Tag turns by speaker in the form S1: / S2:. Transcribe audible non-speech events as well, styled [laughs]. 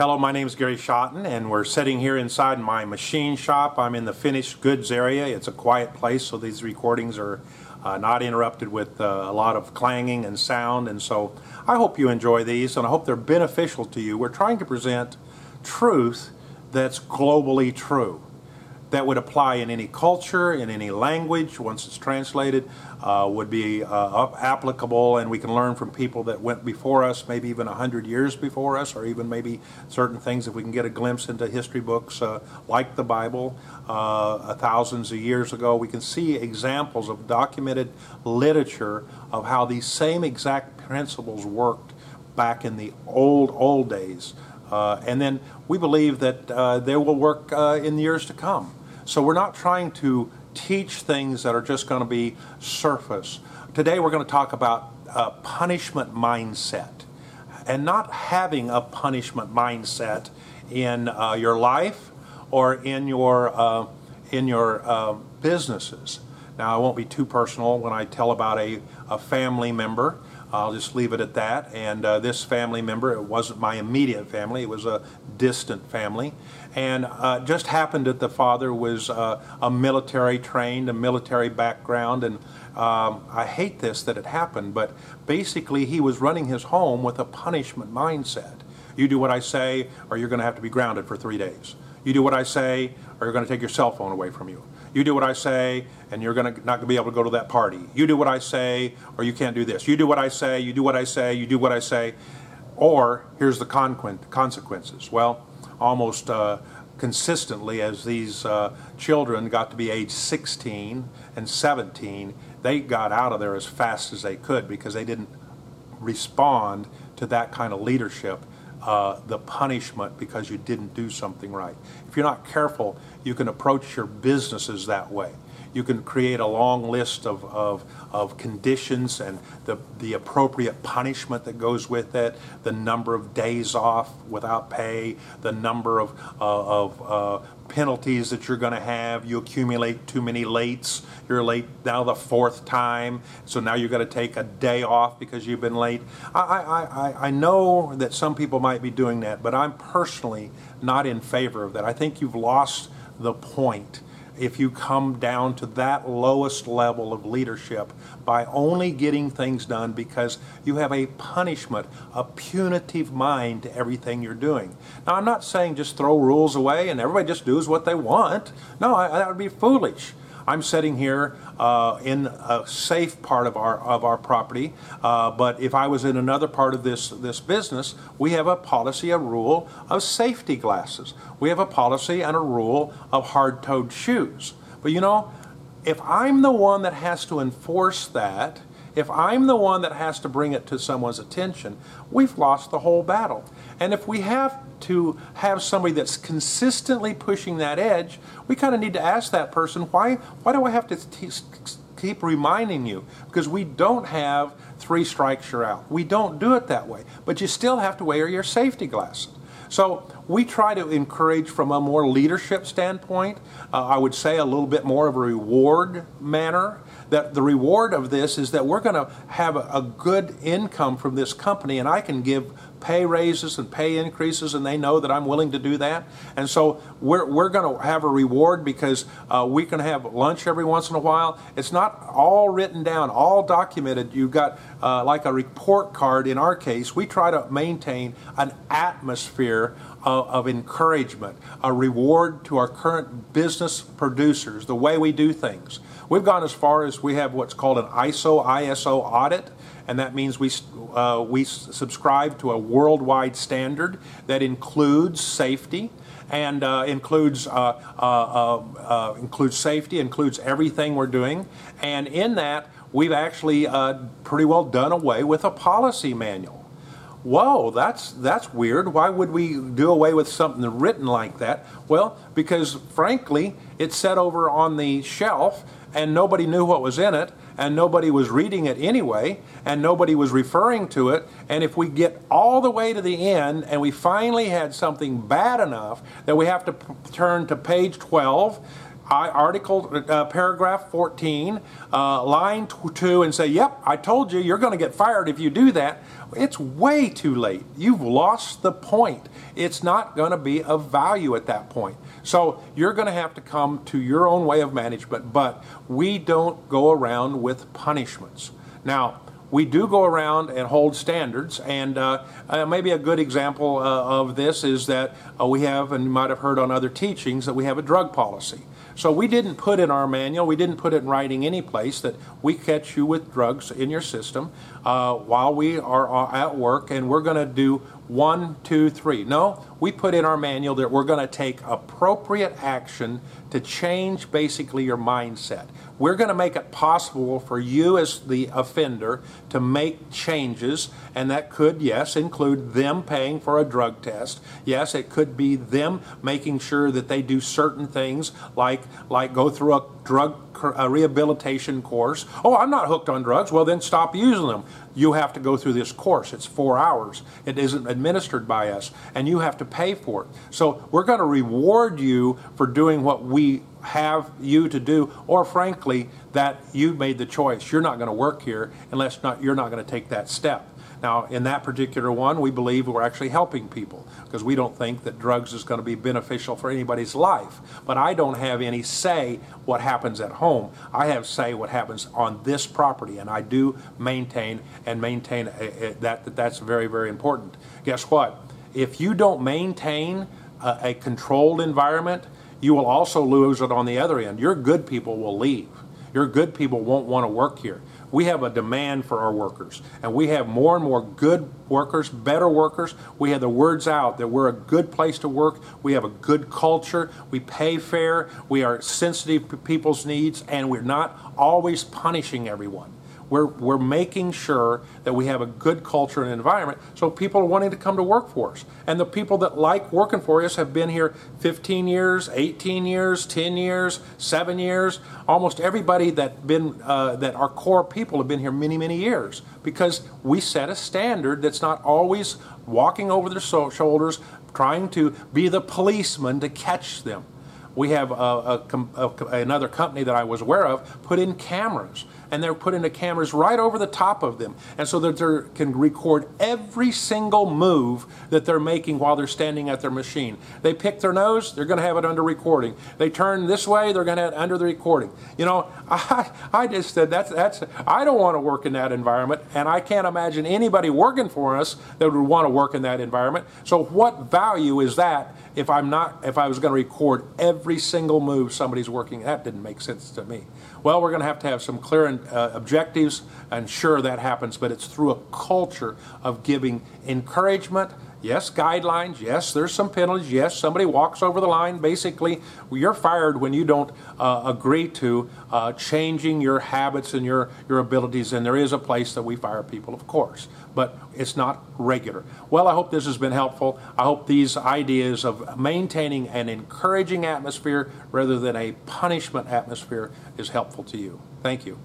S1: Hello, my name is Gary Schotten, and we're sitting here inside my machine shop. I'm in the finished goods area. It's a quiet place, so these recordings are uh, not interrupted with uh, a lot of clanging and sound. And so I hope you enjoy these, and I hope they're beneficial to you. We're trying to present truth that's globally true that would apply in any culture, in any language, once it's translated, uh, would be uh, applicable, and we can learn from people that went before us, maybe even a hundred years before us, or even maybe certain things if we can get a glimpse into history books uh, like the Bible, uh, thousands of years ago. We can see examples of documented literature of how these same exact principles worked back in the old, old days. Uh, and then we believe that uh, they will work in the years to come. So we're not trying to teach things that are just going to be surface. Today we're going to talk about a punishment mindset and not having a punishment mindset in uh, your life or in your uh, in your uh, businesses. Now I won't be too personal when I tell about a, a family member. I'll just leave it at that. And uh, this family member, it wasn't my immediate family, it was a distant family. And uh, just happened that the father was uh, a military trained, a military background. And um, I hate this that it happened, but basically he was running his home with a punishment mindset. You do what I say, or you're going to have to be grounded for three days. You do what I say, or you're going to take your cell phone away from you. You do what I say, and you're gonna not going to be able to go to that party. You do what I say, or you can't do this. You do what I say, you do what I say, you do what I say, or here's the consequences. Well, almost uh, consistently, as these uh, children got to be age 16 and 17, they got out of there as fast as they could because they didn't respond to that kind of leadership uh, the punishment because you didn't do something right. If you're not careful, you can approach your businesses that way. You can create a long list of, of, of conditions and the, the appropriate punishment that goes with it, the number of days off without pay, the number of, uh, of uh, penalties that you're going to have. You accumulate too many lates. You're late now the fourth time, so now you're going to take a day off because you've been late. I, I, I, I know that some people might be doing that, but I'm personally not in favor of that. I think you've lost the point if you come down to that lowest level of leadership by only getting things done because you have a punishment, a punitive mind to everything you're doing. Now, I'm not saying just throw rules away and everybody just does what they want. No, I, that would be foolish. I'm sitting here uh, in a safe part of our of our property, uh, but if I was in another part of this this business, we have a policy, a rule of safety glasses. We have a policy and a rule of hard-toed shoes. But you know, if I'm the one that has to enforce that, if I'm the one that has to bring it to someone's attention, we've lost the whole battle. And if we have to have somebody that's consistently pushing that edge, we kind of need to ask that person, why, why do I have to t- keep reminding you? Because we don't have three strikes, you're out. We don't do it that way. But you still have to wear your safety glasses. So we try to encourage from a more leadership standpoint, uh, I would say a little bit more of a reward manner. That the reward of this is that we're going to have a, a good income from this company, and I can give pay raises and pay increases, and they know that I'm willing to do that. And so we're, we're going to have a reward because uh, we can have lunch every once in a while. It's not all written down, all documented. You've got uh, like a report card in our case. We try to maintain an atmosphere of, of encouragement, a reward to our current business producers, the way we do things. We've gone as far as we have what's called an ISO ISO audit and that means we, uh, we subscribe to a worldwide standard that includes safety and uh, includes uh, uh, uh, includes safety, includes everything we're doing, and in that we've actually pretty well done away with a policy manual. Whoa, that's that's weird. Why would we do away with something written like that? Well, because frankly, it's set over on the shelf and nobody knew what was in it and nobody was reading it anyway, and nobody was referring to it. And if we get all the way to the end and we finally had something bad enough that we have to p- turn to page 12, I, article, uh, paragraph 14, uh, line t- two, and say, yep, I told you, you're going to get fired if you do that, it's way too late. You've lost the point. It's not going to be of value at that point. So you're going to have to come to your own way of management, but we don't go around with punishments. Now, we do go around and hold standards, and uh, uh, maybe a good example uh, of this is that uh, we have, and you might have heard on other teachings, that we have a drug policy. So we didn't put in our manual, we didn't put it in writing any place that we catch you with drugs in your system uh, while we are uh, at work, and we're going to do one, two, three. No, we put in our manual that we're going to take appropriate action to change basically your mindset. We're going to make it possible for you as the offender to make changes, and that could, yes, include them paying for a drug test. Yes, it could be them making sure that they do certain things like like go through a drug a rehabilitation course. Oh, I'm not hooked on drugs. Well, then stop using them. You have to go through this course. It's four hours. It isn't administered by us, and you have to pay for it. So we're going to reward you for doing what we have you to do, or frankly, that you made the choice. You're not going to work here unless not you're not going to take that step. Now, in that particular one, we believe we're actually helping people because we don't think that drugs is going to be beneficial for anybody's life. But I don't have any say what happens at home. I have say what happens on this property, and I do maintain and maintain a, a, that, that that's very, very important. Guess what? If you don't maintain a, a controlled environment, you will also lose it on the other end. Your good people will leave. Your good people won't want to work here we have a demand for our workers. And we have more and more good workers, better workers. We have the words out that we're a good place to work. We have a good culture. We pay fair. We are sensitive to people's needs. And we're not always punishing everyone. We're, we're making sure that we have a good culture and environment so people are wanting to come to work for us. And the people that like working for us have been here 15 years, 18 years, 10 years, 7 years. Almost everybody that been uh, that our core people have been here many, many years because we set a standard that's not always walking over their so- shoulders, trying to be the policeman to catch them. We have a, a, a, another company that I was aware of put in cameras and they're putting the cameras right over the top of them, and so that they can record every single move that they're making while they're standing at their machine. They pick their nose, they're going to have it under recording. They turn this way, they're going to have it under the recording. You know, [laughs] I, I just said that's that's I don't want to work in that environment, and I can't imagine anybody working for us that would want to work in that environment. So what value is that if I'm not if I was going to record every single move somebody's working? That didn't make sense to me. Well, we're going to have to have some clear uh, objectives, and sure that happens, but it's through a culture of giving encouragement. Yes, guidelines. Yes, there's some penalties. Yes, somebody walks over the line. Basically, you're fired when you don't uh, agree to uh, changing your habits and your, your abilities. And there is a place that we fire people, of course, but it's not regular. Well, I hope this has been helpful. I hope these ideas of maintaining an encouraging atmosphere rather than a punishment atmosphere is helpful to you. Thank you.